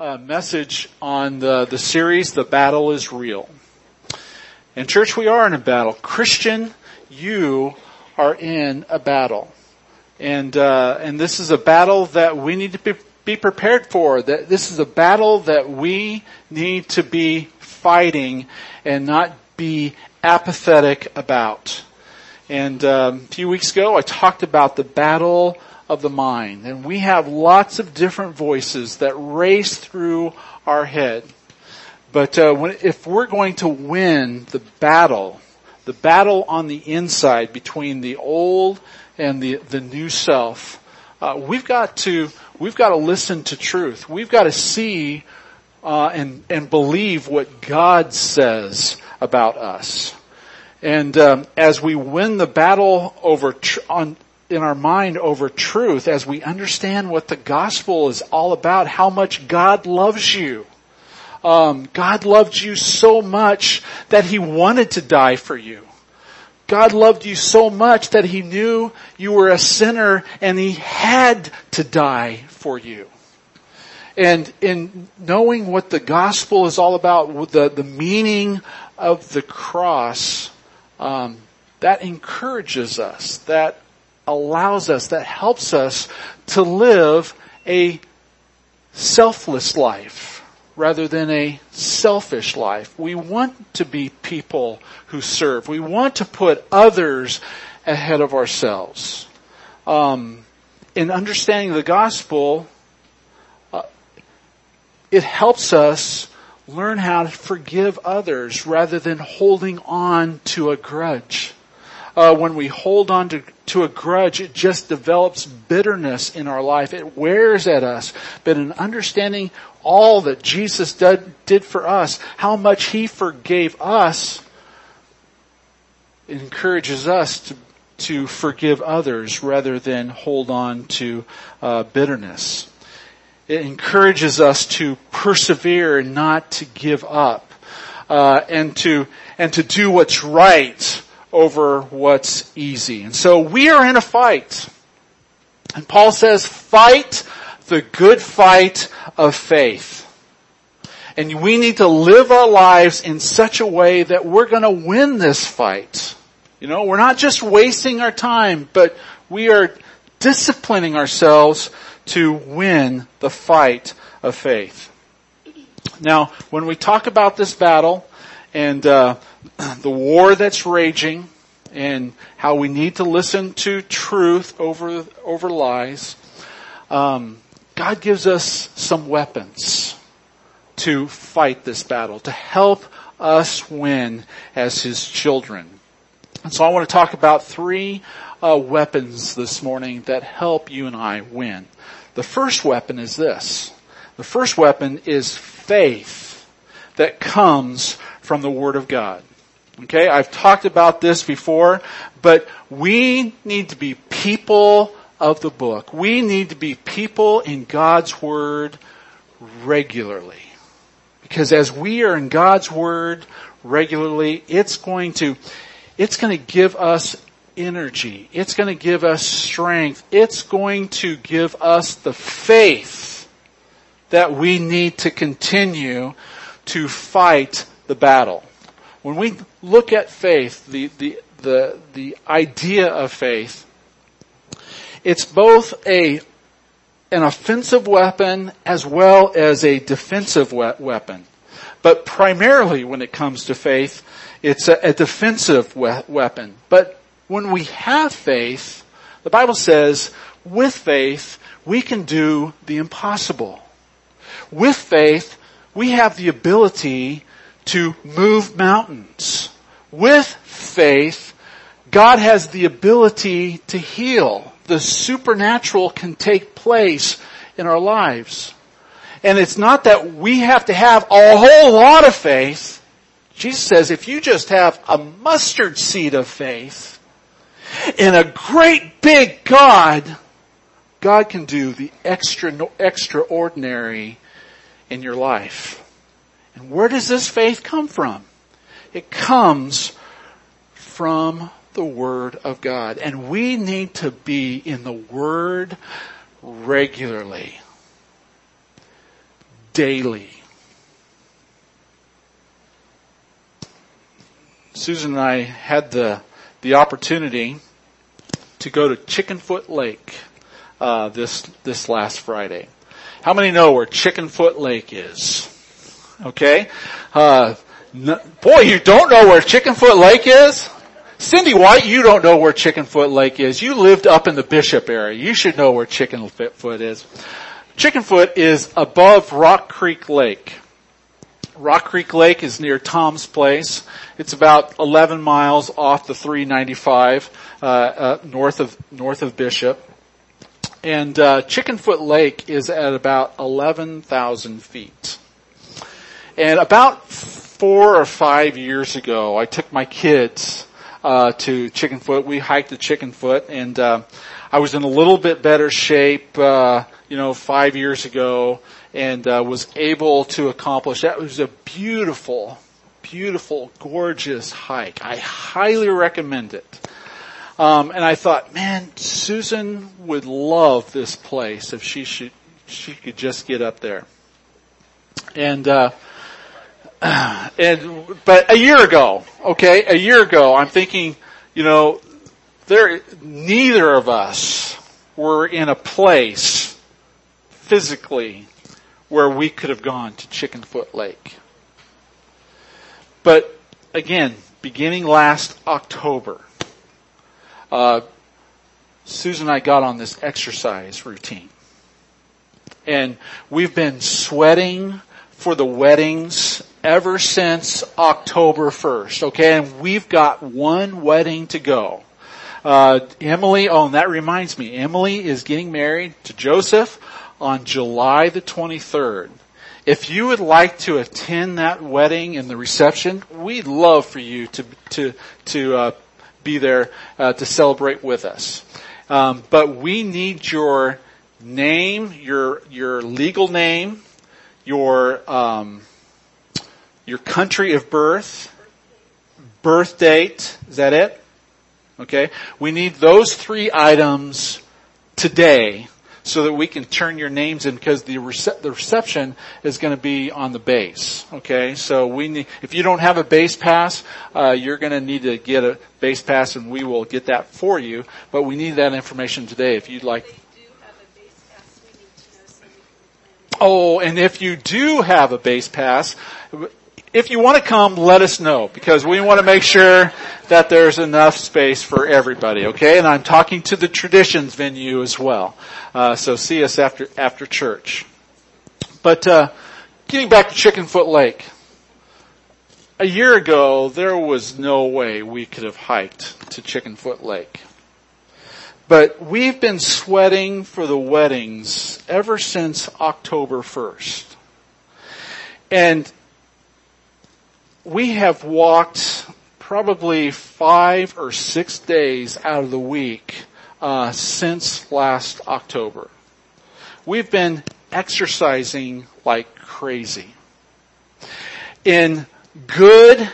uh, message on the, the series, The Battle is Real. In church, we are in a battle. Christian, you are in a battle. And, uh, and this is a battle that we need to be, be prepared for. That this is a battle that we need to be fighting and not be apathetic about. And um, a few weeks ago, I talked about the battle of the mind. And we have lots of different voices that race through our head. But uh, when, if we're going to win the battle, the battle on the inside between the old and the, the new self, uh, we've got to we've got to listen to truth. We've got to see uh, and and believe what God says about us. And um, as we win the battle over tr- on in our mind over truth as we understand what the gospel is all about, how much God loves you. Um, God loved you so much that He wanted to die for you. God loved you so much that He knew you were a sinner and He had to die for you. And in knowing what the gospel is all about, the, the meaning of the cross, um, that encourages us, that allows us, that helps us to live a selfless life rather than a selfish life. We want to be people who serve. We want to put others ahead of ourselves. Um, in understanding the gospel, uh, it helps us learn how to forgive others rather than holding on to a grudge uh, when we hold on to, to a grudge, it just develops bitterness in our life. It wears at us. But in understanding all that Jesus did, did for us, how much He forgave us, it encourages us to, to forgive others rather than hold on to uh, bitterness. It encourages us to persevere and not to give up, uh, and to and to do what's right over what's easy. And so we are in a fight. And Paul says, fight the good fight of faith. And we need to live our lives in such a way that we're gonna win this fight. You know, we're not just wasting our time, but we are disciplining ourselves to win the fight of faith. Now, when we talk about this battle, and uh, the war that's raging and how we need to listen to truth over over lies. Um, God gives us some weapons to fight this battle, to help us win as His children. And so I want to talk about three uh, weapons this morning that help you and I win. The first weapon is this. The first weapon is faith that comes from the Word of God. Okay, I've talked about this before, but we need to be people of the book. We need to be people in God's Word regularly. Because as we are in God's Word regularly, it's going to, it's going to give us energy. It's going to give us strength. It's going to give us the faith that we need to continue to fight the battle. When we look at faith, the, the, the, the idea of faith, it's both a, an offensive weapon as well as a defensive we- weapon. But primarily when it comes to faith, it's a, a defensive we- weapon. But when we have faith, the Bible says, with faith, we can do the impossible. With faith, we have the ability to move mountains. With faith, God has the ability to heal. The supernatural can take place in our lives. And it's not that we have to have a whole lot of faith. Jesus says if you just have a mustard seed of faith in a great big God, God can do the extra, extraordinary in your life. And where does this faith come from? It comes from the Word of God. And we need to be in the Word regularly. daily. Susan and I had the, the opportunity to go to Chickenfoot Lake, uh, this, this last Friday. How many know where Chickenfoot Lake is? Okay? Uh, boy, you don't know where Chickenfoot Lake is? Cindy White, you don't know where Chickenfoot Lake is. You lived up in the Bishop area. You should know where Chickenfoot is. Chickenfoot is above Rock Creek Lake. Rock Creek Lake is near Tom's Place. It's about 11 miles off the 395 uh, uh, north of north of Bishop. And uh, Chickenfoot Lake is at about 11,000 feet. And about four or five years ago, I took my kids uh, to Chickenfoot. We hiked the Chickenfoot, and uh, I was in a little bit better shape, uh, you know, five years ago, and uh, was able to accomplish. That It was a beautiful, beautiful, gorgeous hike. I highly recommend it. Um, and I thought, man, Susan would love this place if she should, she could just get up there. And, uh, and, but a year ago, okay, a year ago, I'm thinking, you know, there, neither of us were in a place physically where we could have gone to Chickenfoot Lake. But again, beginning last October, uh, Susan and I got on this exercise routine. And we've been sweating for the weddings ever since October 1st, okay? And we've got one wedding to go. Uh, Emily, oh, and that reminds me, Emily is getting married to Joseph on July the 23rd. If you would like to attend that wedding and the reception, we'd love for you to to to uh, be there uh, to celebrate with us. Um, but we need your name, your your legal name, your um, your country of birth, birth date. Is that it? Okay. We need those three items today so that we can turn your names in because the, rece- the reception is going to be on the base. Okay, so we need, if you don't have a base pass, uh, you're going to need to get a base pass and we will get that for you, but we need that information today if you'd like. Oh, and if you do have a base pass, if you want to come, let us know because we want to make sure that there's enough space for everybody. Okay, and I'm talking to the traditions venue as well. Uh, so see us after after church. But uh, getting back to Chickenfoot Lake, a year ago there was no way we could have hiked to Chickenfoot Lake. But we've been sweating for the weddings ever since October 1st. And we have walked probably five or six days out of the week uh, since last October. We've been exercising like crazy. In good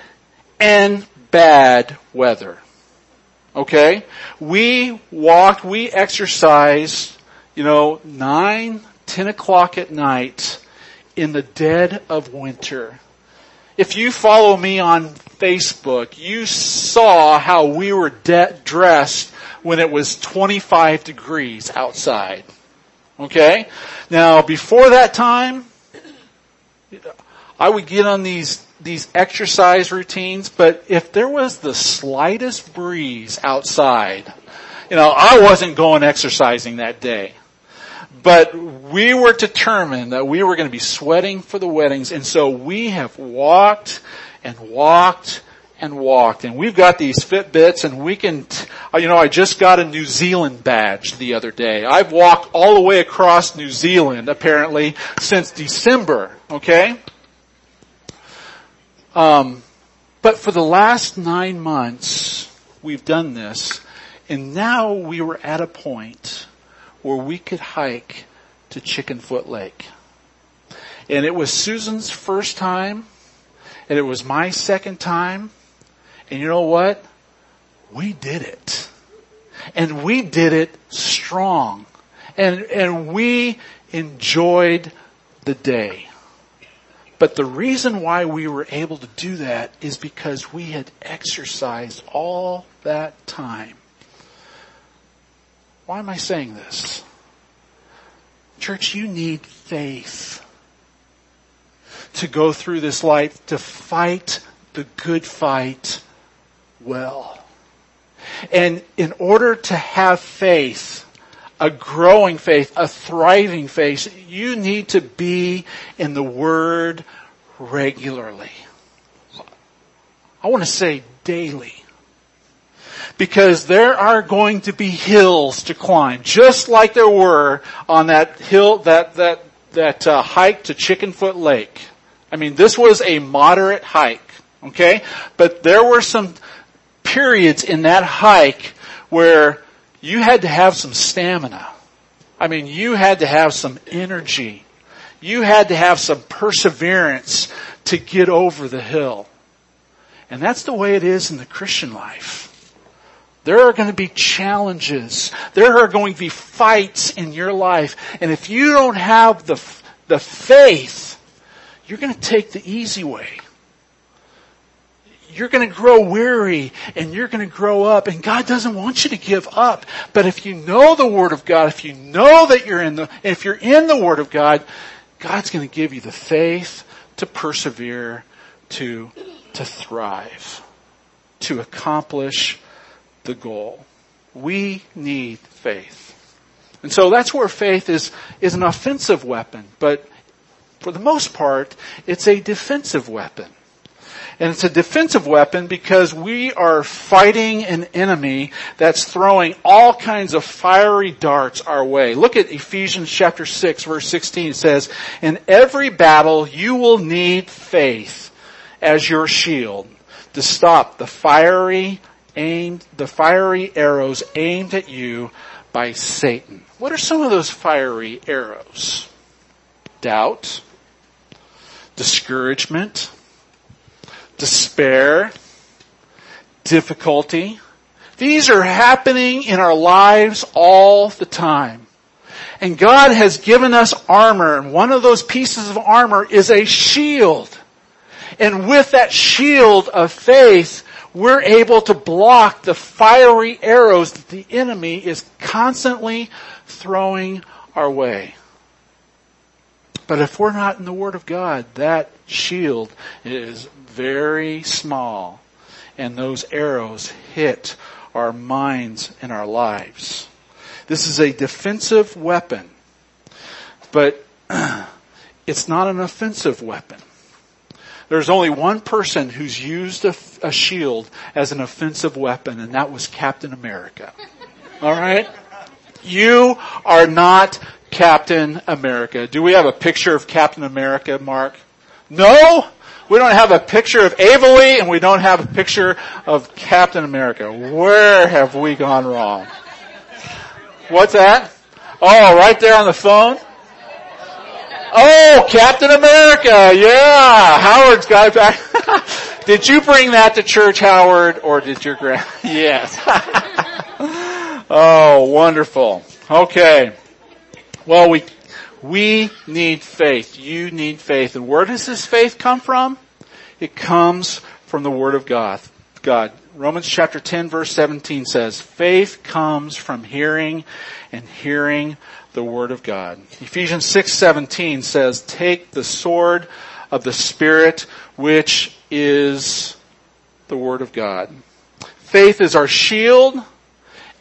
and bad weather. Okay? We walked, we exercised, you know, nine, ten o'clock at night in the dead of winter if you follow me on Facebook, you saw how we were de- dressed when it was 25 degrees outside. Okay? Now, before that time, I would get on these, these exercise routines, but if there was the slightest breeze outside, you know, I wasn't going exercising that day. But we were determined that we were going to be sweating for the weddings, and so we have walked and walked and walked. And we've got these Fitbits and we can, uh, you know, I just got a New Zealand badge the other day. I've walked all the way across New Zealand apparently since December, okay? Um, but for the last nine months, we've done this and now we were at a point where we could hike to Chickenfoot Lake. And it was Susan's first time, and it was my second time, and you know what? We did it. And we did it strong. And, and we enjoyed the day. But the reason why we were able to do that is because we had exercised all that time. Why am I saying this? Church, you need faith to go through this life, to fight the good fight well. And in order to have faith, a growing faith, a thriving faith, you need to be in the Word regularly. I want to say daily. Because there are going to be hills to climb, just like there were on that hill, that, that, that uh, hike to Chickenfoot Lake. I mean, this was a moderate hike, okay? But there were some periods in that hike where you had to have some stamina. I mean, you had to have some energy. You had to have some perseverance to get over the hill. And that's the way it is in the Christian life. There are going to be challenges. There are going to be fights in your life. And if you don't have the, the faith you're going to take the easy way. You're going to grow weary and you're going to grow up and God doesn't want you to give up. But if you know the Word of God, if you know that you're in the, if you're in the Word of God, God's going to give you the faith to persevere, to, to thrive, to accomplish the goal. We need faith. And so that's where faith is, is an offensive weapon, but for the most part, it's a defensive weapon. And it's a defensive weapon because we are fighting an enemy that's throwing all kinds of fiery darts our way. Look at Ephesians chapter 6 verse 16. It says, in every battle you will need faith as your shield to stop the fiery aimed, the fiery arrows aimed at you by Satan. What are some of those fiery arrows? Doubt, discouragement, despair, difficulty. These are happening in our lives all the time. And God has given us armor, and one of those pieces of armor is a shield. And with that shield of faith, we're able to block the fiery arrows that the enemy is constantly throwing our way. But if we're not in the Word of God, that shield is very small and those arrows hit our minds and our lives. This is a defensive weapon, but it's not an offensive weapon. There's only one person who's used a, a shield as an offensive weapon and that was Captain America. Alright? You are not Captain America. Do we have a picture of Captain America, Mark? No? We don't have a picture of Avali and we don't have a picture of Captain America. Where have we gone wrong? What's that? Oh, right there on the phone? Oh, Captain America, yeah. Howard's got it back. did you bring that to church, Howard, or did your grand? yes. oh, wonderful. Okay. Well, we, we need faith. You need faith. And where does this faith come from? It comes from the Word of God. God. Romans chapter 10 verse 17 says, faith comes from hearing and hearing the Word of God. Ephesians 6:17 says, take the sword of the Spirit, which is the Word of God. Faith is our shield,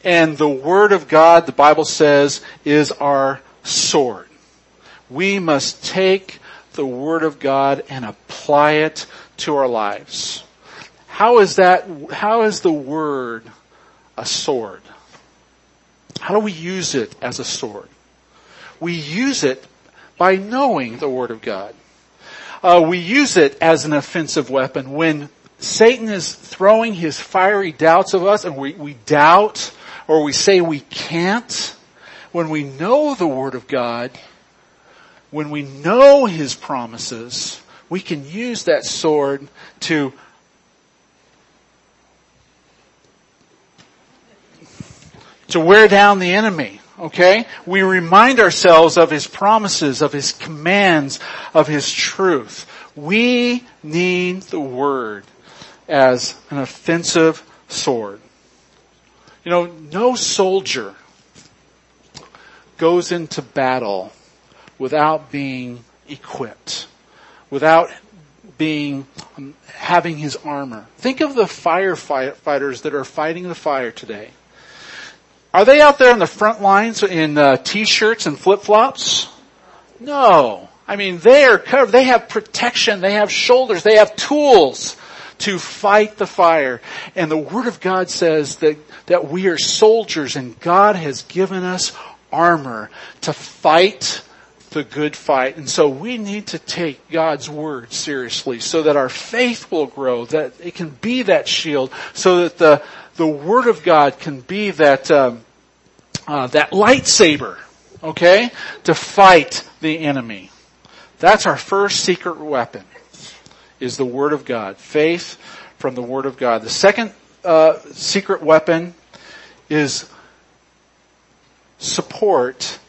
and the Word of God, the Bible says, is our sword. We must take the Word of God and apply it to our lives. How is that, how is the Word a sword? How do we use it as a sword? We use it by knowing the Word of God. Uh, we use it as an offensive weapon when Satan is throwing his fiery doubts of us and we, we doubt or we say we can't when we know the Word of God, when we know His promises, we can use that sword to to wear down the enemy. Okay? We remind ourselves of His promises, of His commands, of His truth. We need the Word as an offensive sword. You know, no soldier goes into battle without being equipped, without being, having his armor. Think of the firefighters that are fighting the fire today. Are they out there on the front lines in uh, t-shirts and flip-flops? No. I mean, they are covered. They have protection. They have shoulders. They have tools to fight the fire. And the Word of God says that, that we are soldiers and God has given us armor to fight the good fight. And so we need to take God's Word seriously so that our faith will grow, that it can be that shield, so that the, the Word of God can be that, um, uh, that lightsaber, okay, to fight the enemy. That's our first secret weapon, is the Word of God. Faith from the Word of God. The second uh, secret weapon is support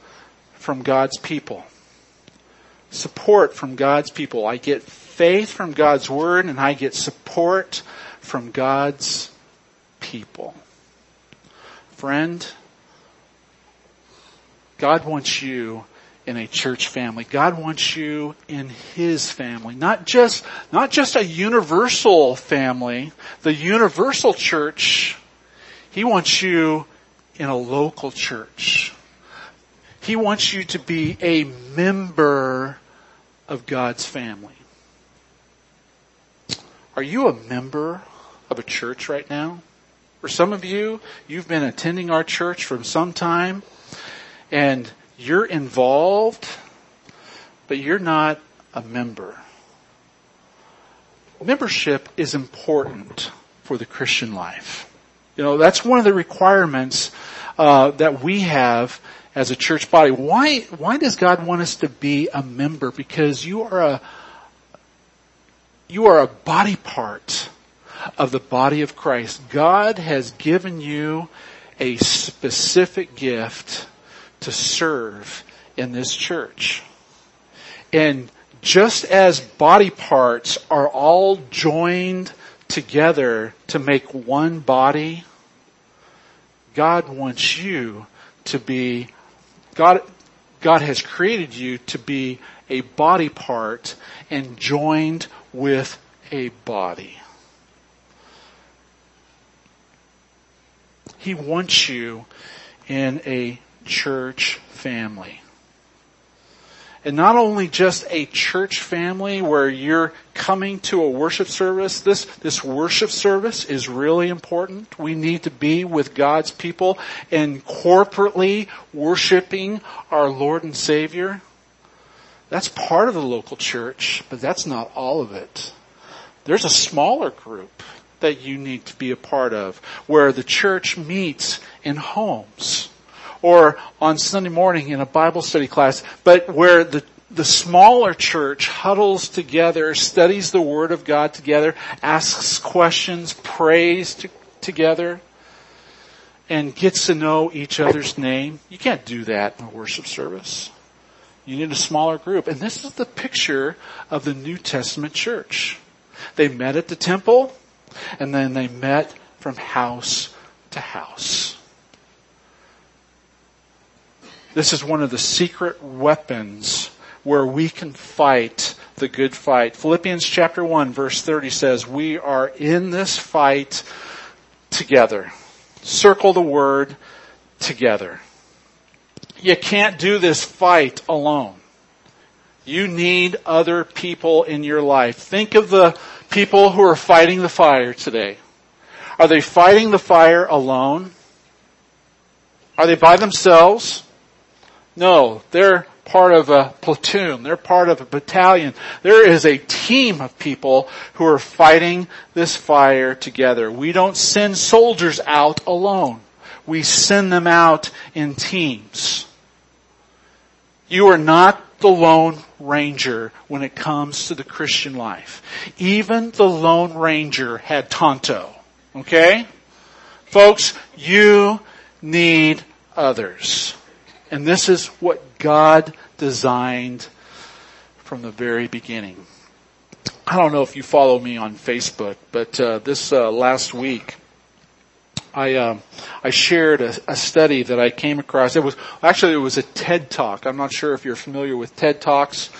from God's people. Support from God's people. I get faith from God's Word and I get support from God's people. Friend, God wants you in a church family. God wants you in His family. Not just, not just a universal family, the universal church. He wants you in a local church. He wants you to be a member of God's family. Are you a member of a church right now? For some of you, you've been attending our church for some time and you're involved, but you're not a member. Membership is important for the Christian life. You know, that's one of the requirements uh, that we have as a church body. Why, why does God want us to be a member? Because you are a, you are a body part of the body of Christ. God has given you a specific gift to serve in this church. And just as body parts are all joined together to make one body, God wants you to be, God, God has created you to be a body part and joined with a body. He wants you in a church family. And not only just a church family where you're coming to a worship service, this, this worship service is really important. We need to be with God's people and corporately worshiping our Lord and Savior. That's part of the local church, but that's not all of it. There's a smaller group that you need to be a part of where the church meets in homes or on Sunday morning in a Bible study class, but where the the smaller church huddles together, studies the Word of God together, asks questions, prays to, together, and gets to know each other's name. You can't do that in a worship service. You need a smaller group. And this is the picture of the New Testament church. They met at the temple, and then they met from house to house. This is one of the secret weapons where we can fight the good fight. Philippians chapter 1 verse 30 says, we are in this fight together. Circle the word together. You can't do this fight alone. You need other people in your life. Think of the people who are fighting the fire today. Are they fighting the fire alone? Are they by themselves? No, they're part of a platoon. They're part of a battalion. There is a team of people who are fighting this fire together. We don't send soldiers out alone. We send them out in teams. You are not the lone ranger when it comes to the Christian life. Even the lone ranger had Tonto. Okay? Folks, you need others. And this is what God designed from the very beginning. I don't know if you follow me on Facebook, but uh, this uh, last week, I uh, I shared a, a, study that I came across. It was actually it was a TED talk. I'm not sure if you're familiar with TED talks,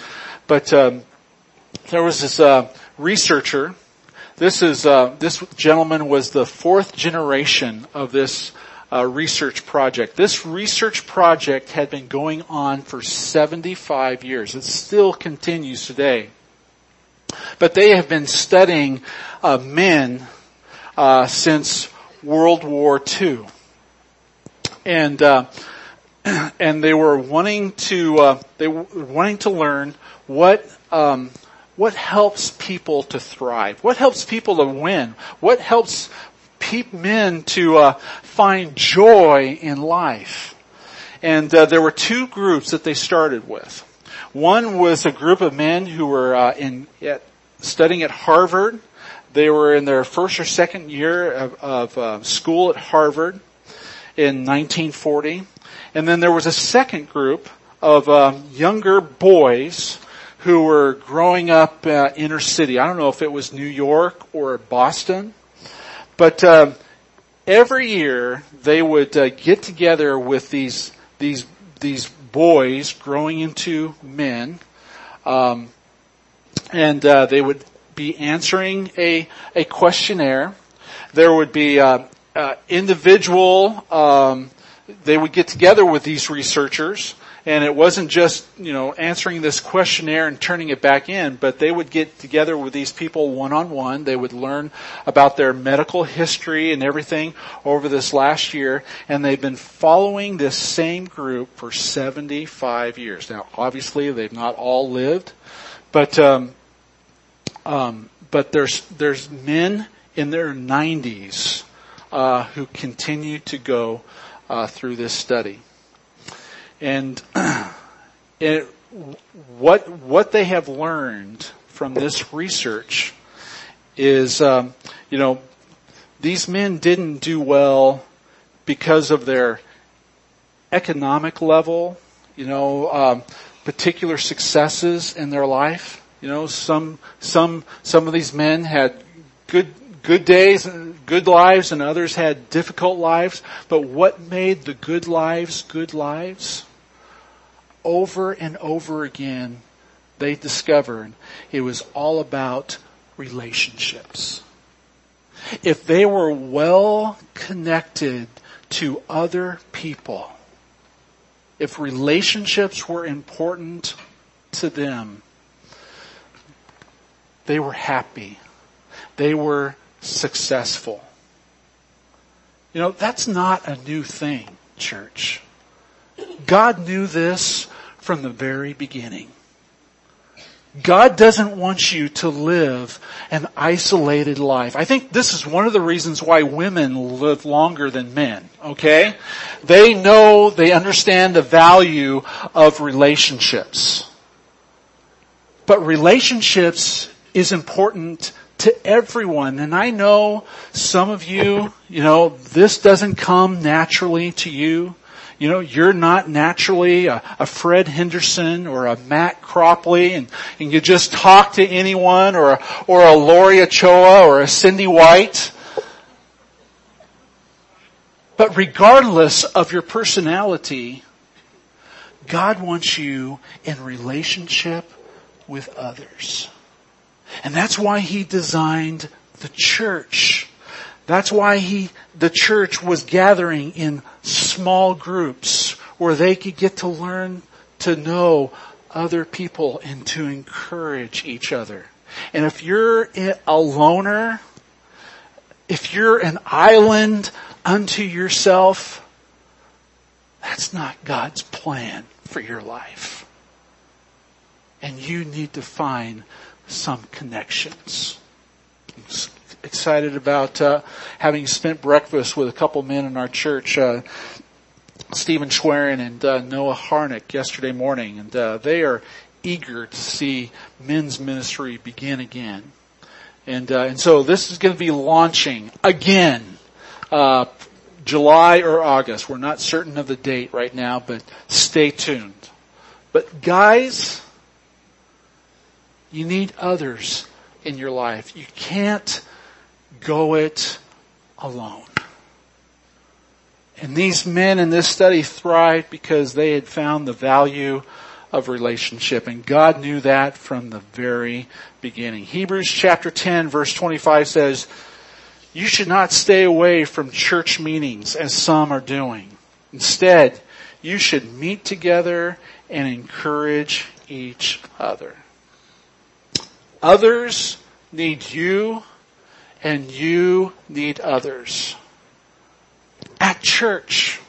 but um, there was this uh, researcher. This is uh, this gentleman was the fourth generation of this uh, research project. This research project had been going on for 75 years. It still continues today. But they have been studying uh, men uh, since World War II, and uh, and they were wanting to uh, they were wanting to learn what. Um, what helps people to thrive? What helps people to win? What helps men to uh, find joy in life? And uh, there were two groups that they started with. One was a group of men who were uh, in at, studying at Harvard. They were in their first or second year of, of uh, school at Harvard in 1940. And then there was a second group of um, younger boys who were growing up uh, inner city. I don't know if it was New York or Boston, but um, every year they would uh, get together with these these these boys growing into men, um, and uh, they would be answering a a questionnaire. There would be uh, uh, individual. Um, they would get together with these researchers and it wasn't just, you know, answering this questionnaire and turning it back in, but they would get together with these people one on one. They would learn about their medical history and everything over this last year. And they've been following this same group for 75 years. Now, obviously, they've not all lived, but, um, um, but there's, there's men in their 90s, uh, who continue to go, uh, through this study. And it, what what they have learned from this research is, um, you know, these men didn't do well because of their economic level, you know, um, particular successes in their life. You know, some some some of these men had good good days, and good lives, and others had difficult lives. But what made the good lives good lives? Over and over again, they discovered it was all about relationships. If they were well connected to other people, if relationships were important to them, they were happy. They were successful. You know, that's not a new thing, church. God knew this from the very beginning. God doesn't want you to live an isolated life. I think this is one of the reasons why women live longer than men, okay? They know, they understand the value of relationships. But relationships is important to everyone. And I know some of you, you know, this doesn't come naturally to you. You know, you're not naturally a, a Fred Henderson or a Matt Cropley and, and you just talk to anyone or, or a Lori Ochoa or a Cindy White. But regardless of your personality, God wants you in relationship with others. And that's why he designed the church. That's why he, the church was gathering in small groups where they could get to learn to know other people and to encourage each other. And if you're a loner, if you're an island unto yourself, that's not God's plan for your life. And you need to find some connections. I'm excited about uh, having spent breakfast with a couple men in our church, uh, Stephen Schwerin and uh, Noah Harnick, yesterday morning, and uh, they are eager to see men's ministry begin again. And uh, and so this is going to be launching again uh, July or August. We're not certain of the date right now, but stay tuned. But guys, you need others in your life. You can't go it alone. And these men in this study thrived because they had found the value of relationship and God knew that from the very beginning. Hebrews chapter 10 verse 25 says, you should not stay away from church meetings as some are doing. Instead, you should meet together and encourage each other. Others need you and you need others. At church.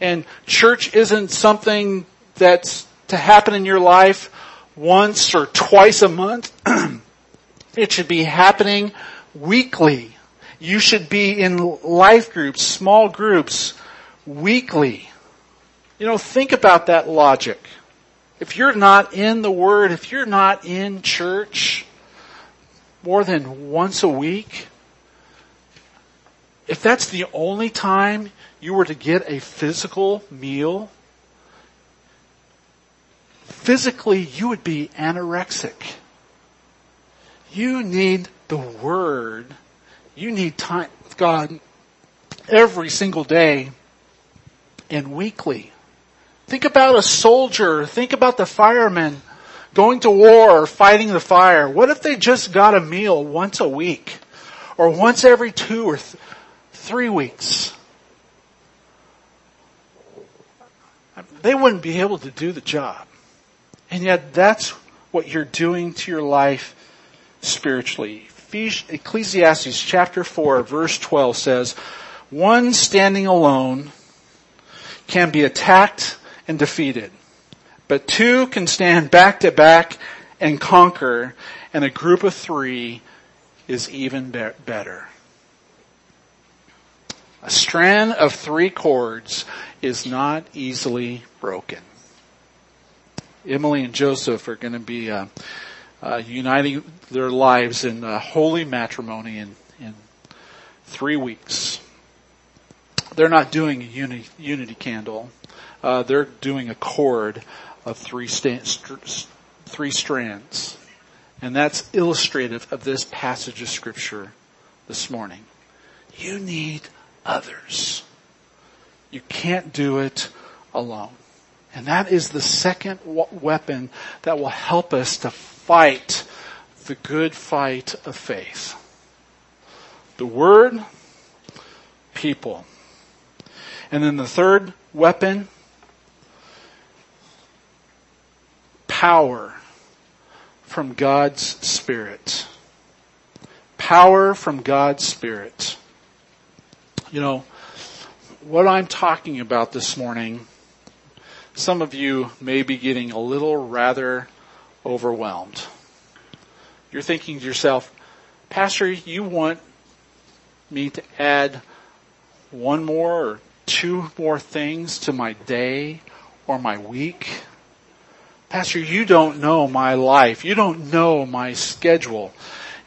And church isn't something that's to happen in your life once or twice a month. it should be happening weekly. You should be in life groups, small groups, weekly. You know, think about that logic. If you're not in the Word, if you're not in church more than once a week, if that's the only time you were to get a physical meal, physically you would be anorexic. You need the Word. You need time with God every single day and weekly. Think about a soldier. Think about the firemen going to war or fighting the fire. What if they just got a meal once a week or once every two or th- three weeks? They wouldn't be able to do the job. And yet that's what you're doing to your life spiritually. Ecclesiastes chapter 4 verse 12 says, one standing alone can be attacked and defeated. But two can stand back to back and conquer, and a group of three is even be- better. A strand of three cords is not easily broken. Emily and Joseph are going to be uh, uh, uniting their lives in holy matrimony in, in three weeks. They're not doing a unity, unity candle uh, they're doing a cord of three, st- st- three strands. And that's illustrative of this passage of scripture this morning. You need others. You can't do it alone. And that is the second weapon that will help us to fight the good fight of faith. The word, people. And then the third weapon power from God's Spirit. Power from God's Spirit. You know, what I'm talking about this morning, some of you may be getting a little rather overwhelmed. You're thinking to yourself, Pastor, you want me to add one more or two more things to my day or my week? Pastor, you don't know my life. You don't know my schedule.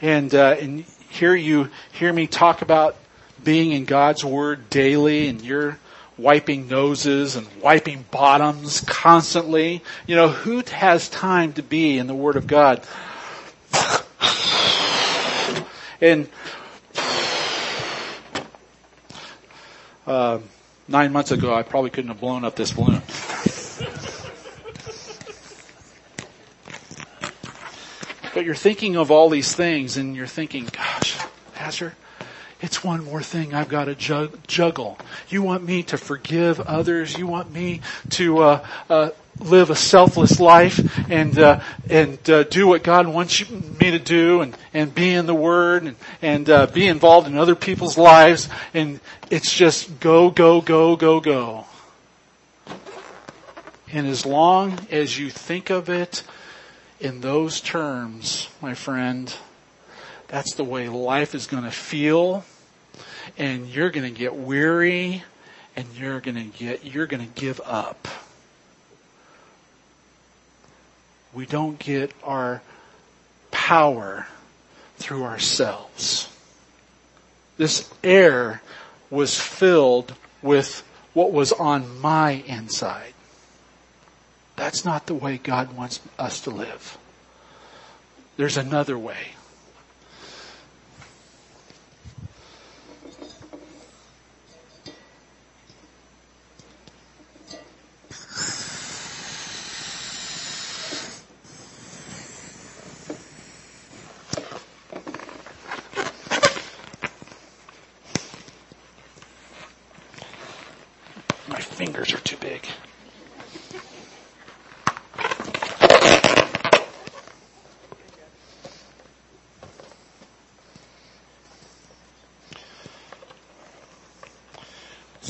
And, uh, and here you hear me talk about being in God's Word daily and you're wiping noses and wiping bottoms constantly. You know, who has time to be in the Word of God? and, uh, nine months ago I probably couldn't have blown up this balloon. But you're thinking of all these things and you're thinking, gosh, Pastor, it's one more thing I've got to jug- juggle. You want me to forgive others. You want me to uh, uh, live a selfless life and uh, and uh, do what God wants me to do, and and be in the Word and and uh, be involved in other people's lives. And it's just go, go, go, go, go. And as long as you think of it in those terms, my friend, that's the way life is going to feel and you're going to get weary and you're going to get, you're going to give up. We don't get our power through ourselves. This air was filled with what was on my inside. That's not the way God wants us to live. There's another way.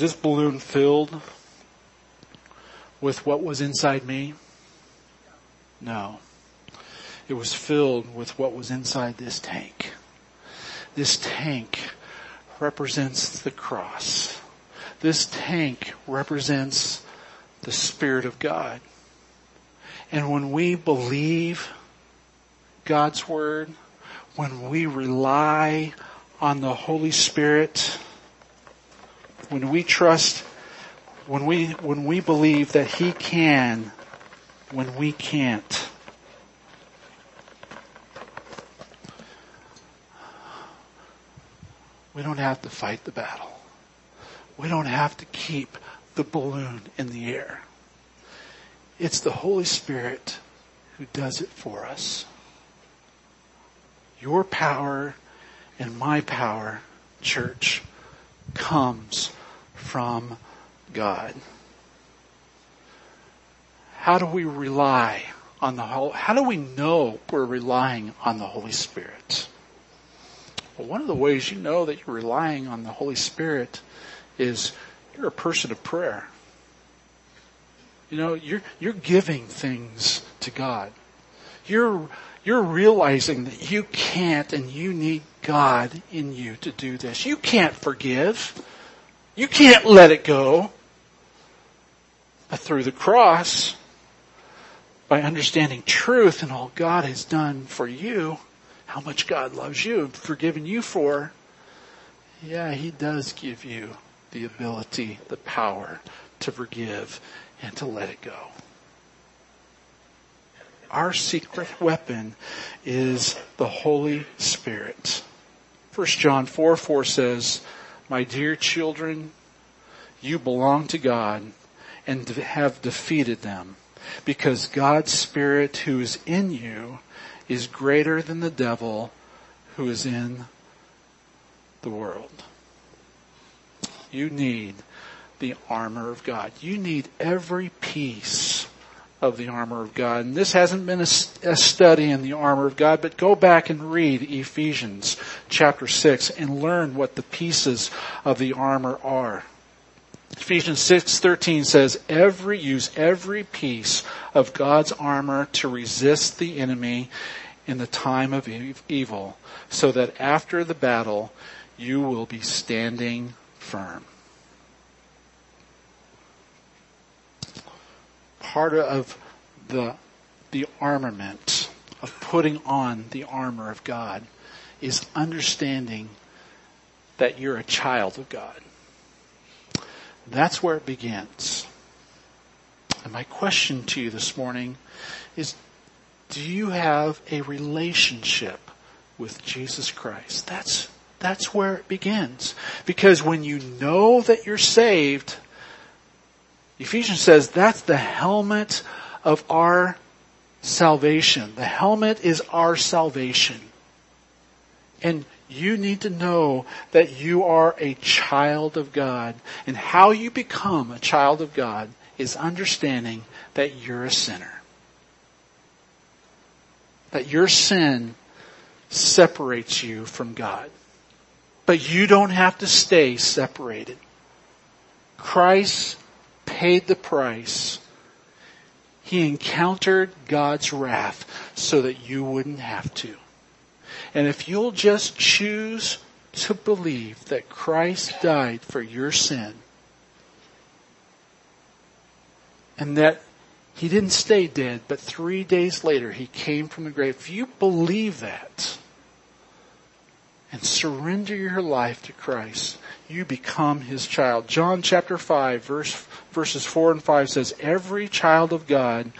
This balloon filled with what was inside me? No. It was filled with what was inside this tank. This tank represents the cross. This tank represents the Spirit of God. And when we believe God's Word, when we rely on the Holy Spirit, when we trust, when we, when we believe that He can, when we can't. We don't have to fight the battle. We don't have to keep the balloon in the air. It's the Holy Spirit who does it for us. Your power and my power, church, comes from God. How do we rely on the Holy, how do we know we're relying on the Holy Spirit? Well, one of the ways you know that you're relying on the Holy Spirit is you're a person of prayer. You know, you're, you're giving things to God. You're, you're realizing that you can't and you need God in you to do this. You can't forgive. You can't let it go. But through the cross, by understanding truth and all God has done for you, how much God loves you and forgiven you for, yeah, He does give you the ability, the power to forgive and to let it go. Our secret weapon is the Holy Spirit. 1 John 4 4 says, my dear children, you belong to God and have defeated them because God's Spirit who is in you is greater than the devil who is in the world. You need the armor of God. You need every piece of the armor of God. And this hasn't been a, a, study in the armor of God, but go back and read Ephesians chapter 6 and learn what the pieces of the armor are. Ephesians 6:13 says every use every piece of God's armor to resist the enemy in the time of evil so that after the battle you will be standing firm. Part of the, the armament of putting on the armor of God is understanding that you're a child of God. That's where it begins. And my question to you this morning is, do you have a relationship with Jesus Christ? That's, that's where it begins. Because when you know that you're saved, Ephesians says that's the helmet of our salvation. The helmet is our salvation. And you need to know that you are a child of God. And how you become a child of God is understanding that you're a sinner. That your sin separates you from God. But you don't have to stay separated. Christ paid the price. He encountered God's wrath so that you wouldn't have to. And if you'll just choose to believe that Christ died for your sin and that he didn't stay dead, but three days later he came from the grave. If you believe that, and surrender your life to Christ, you become his child. John chapter 5 verse, verses 4 and 5 says, every child of God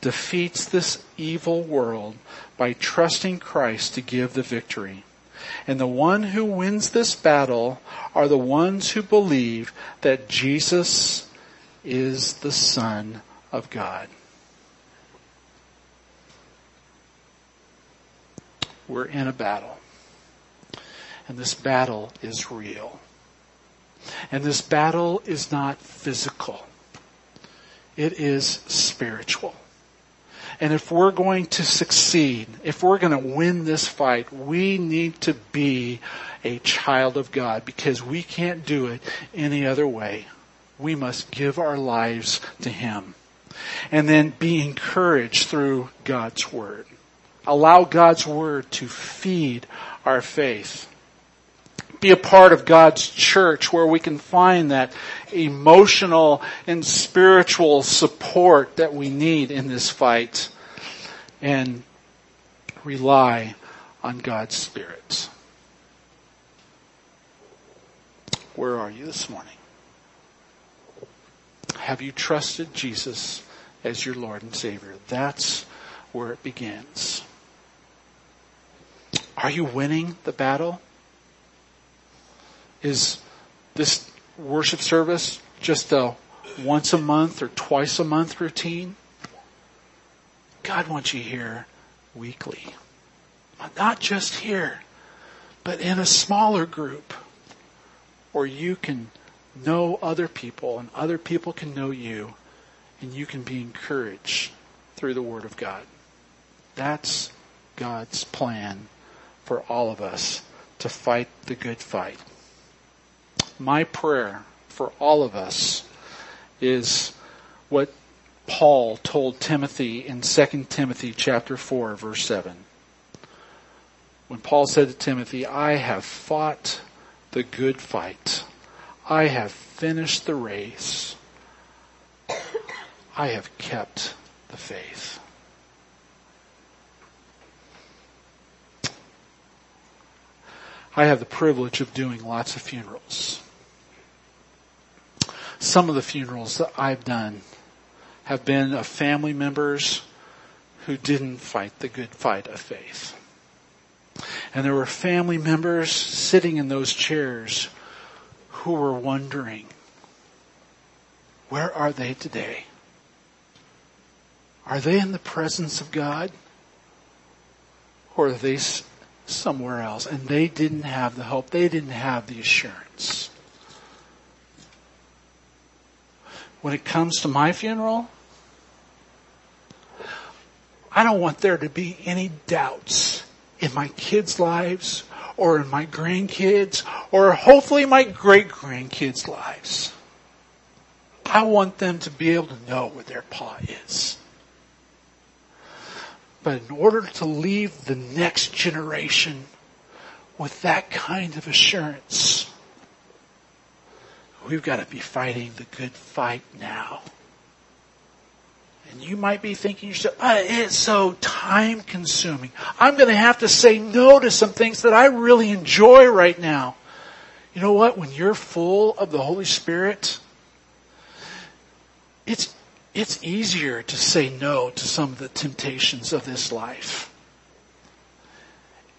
defeats this evil world by trusting Christ to give the victory. And the one who wins this battle are the ones who believe that Jesus is the Son of God. We're in a battle. And this battle is real. And this battle is not physical. It is spiritual. And if we're going to succeed, if we're going to win this fight, we need to be a child of God because we can't do it any other way. We must give our lives to Him. And then be encouraged through God's Word. Allow God's Word to feed our faith be a part of God's church where we can find that emotional and spiritual support that we need in this fight and rely on God's Spirit. Where are you this morning? Have you trusted Jesus as your Lord and Savior? That's where it begins. Are you winning the battle? Is this worship service just a once a month or twice a month routine? God wants you here weekly. Not just here, but in a smaller group where you can know other people and other people can know you and you can be encouraged through the Word of God. That's God's plan for all of us to fight the good fight my prayer for all of us is what Paul told Timothy in 2 Timothy chapter 4 verse 7. When Paul said to Timothy, I have fought the good fight. I have finished the race. I have kept the faith. I have the privilege of doing lots of funerals. Some of the funerals that I've done have been of family members who didn't fight the good fight of faith. And there were family members sitting in those chairs who were wondering, where are they today? Are they in the presence of God? Or are they somewhere else? And they didn't have the hope. They didn't have the assurance. When it comes to my funeral, I don't want there to be any doubts in my kids' lives or in my grandkids or hopefully my great grandkids' lives. I want them to be able to know where their pa is. But in order to leave the next generation with that kind of assurance, We've got to be fighting the good fight now. And you might be thinking it's so time consuming. I'm going to have to say no to some things that I really enjoy right now. You know what? When you're full of the Holy Spirit, it's, it's easier to say no to some of the temptations of this life.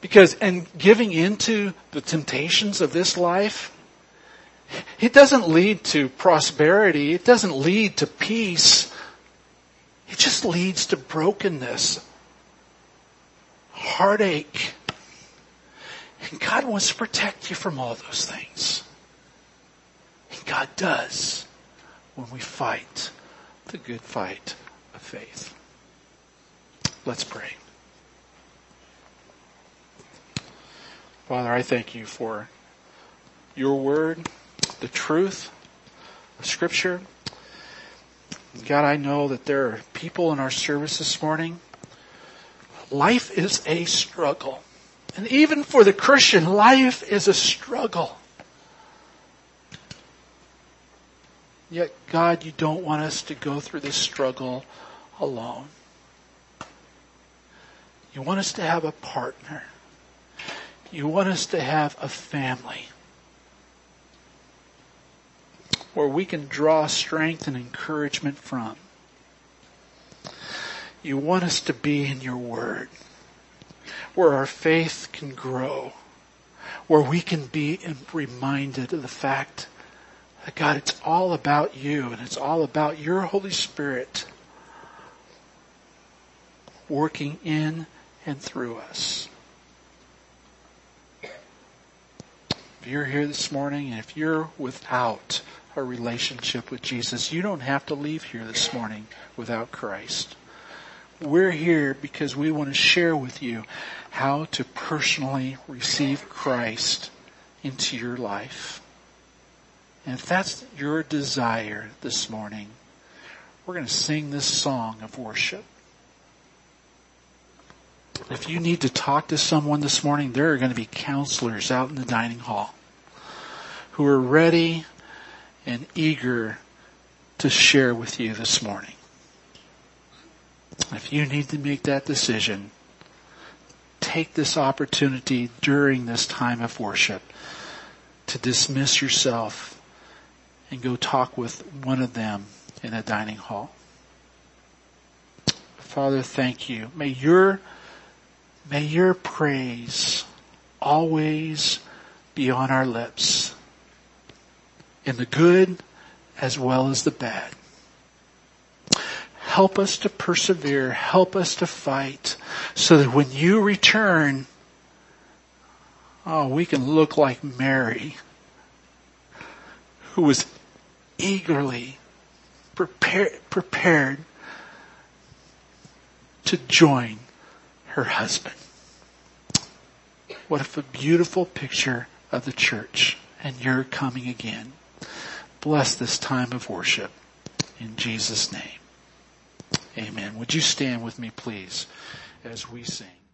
Because, and giving into the temptations of this life, it doesn't lead to prosperity. It doesn't lead to peace. It just leads to brokenness, heartache. And God wants to protect you from all those things. And God does when we fight the good fight of faith. Let's pray. Father, I thank you for your word the truth of scripture. God, I know that there are people in our service this morning. Life is a struggle. And even for the Christian, life is a struggle. Yet, God, you don't want us to go through this struggle alone. You want us to have a partner. You want us to have a family where we can draw strength and encouragement from. You want us to be in your word where our faith can grow, where we can be reminded of the fact that God, it's all about you and it's all about your Holy Spirit working in and through us. If you're here this morning and if you're without a relationship with Jesus, you don't have to leave here this morning without Christ. We're here because we want to share with you how to personally receive Christ into your life. And if that's your desire this morning, we're going to sing this song of worship. If you need to talk to someone this morning, there are going to be counselors out in the dining hall who are ready and eager to share with you this morning. If you need to make that decision, take this opportunity during this time of worship to dismiss yourself and go talk with one of them in the dining hall. Father, thank you. May your May your praise always be on our lips in the good as well as the bad. Help us to persevere. Help us to fight so that when you return, oh, we can look like Mary who was eagerly prepared, prepared to join her husband. What a beautiful picture of the church and your coming again. Bless this time of worship in Jesus name. Amen. Would you stand with me please as we sing?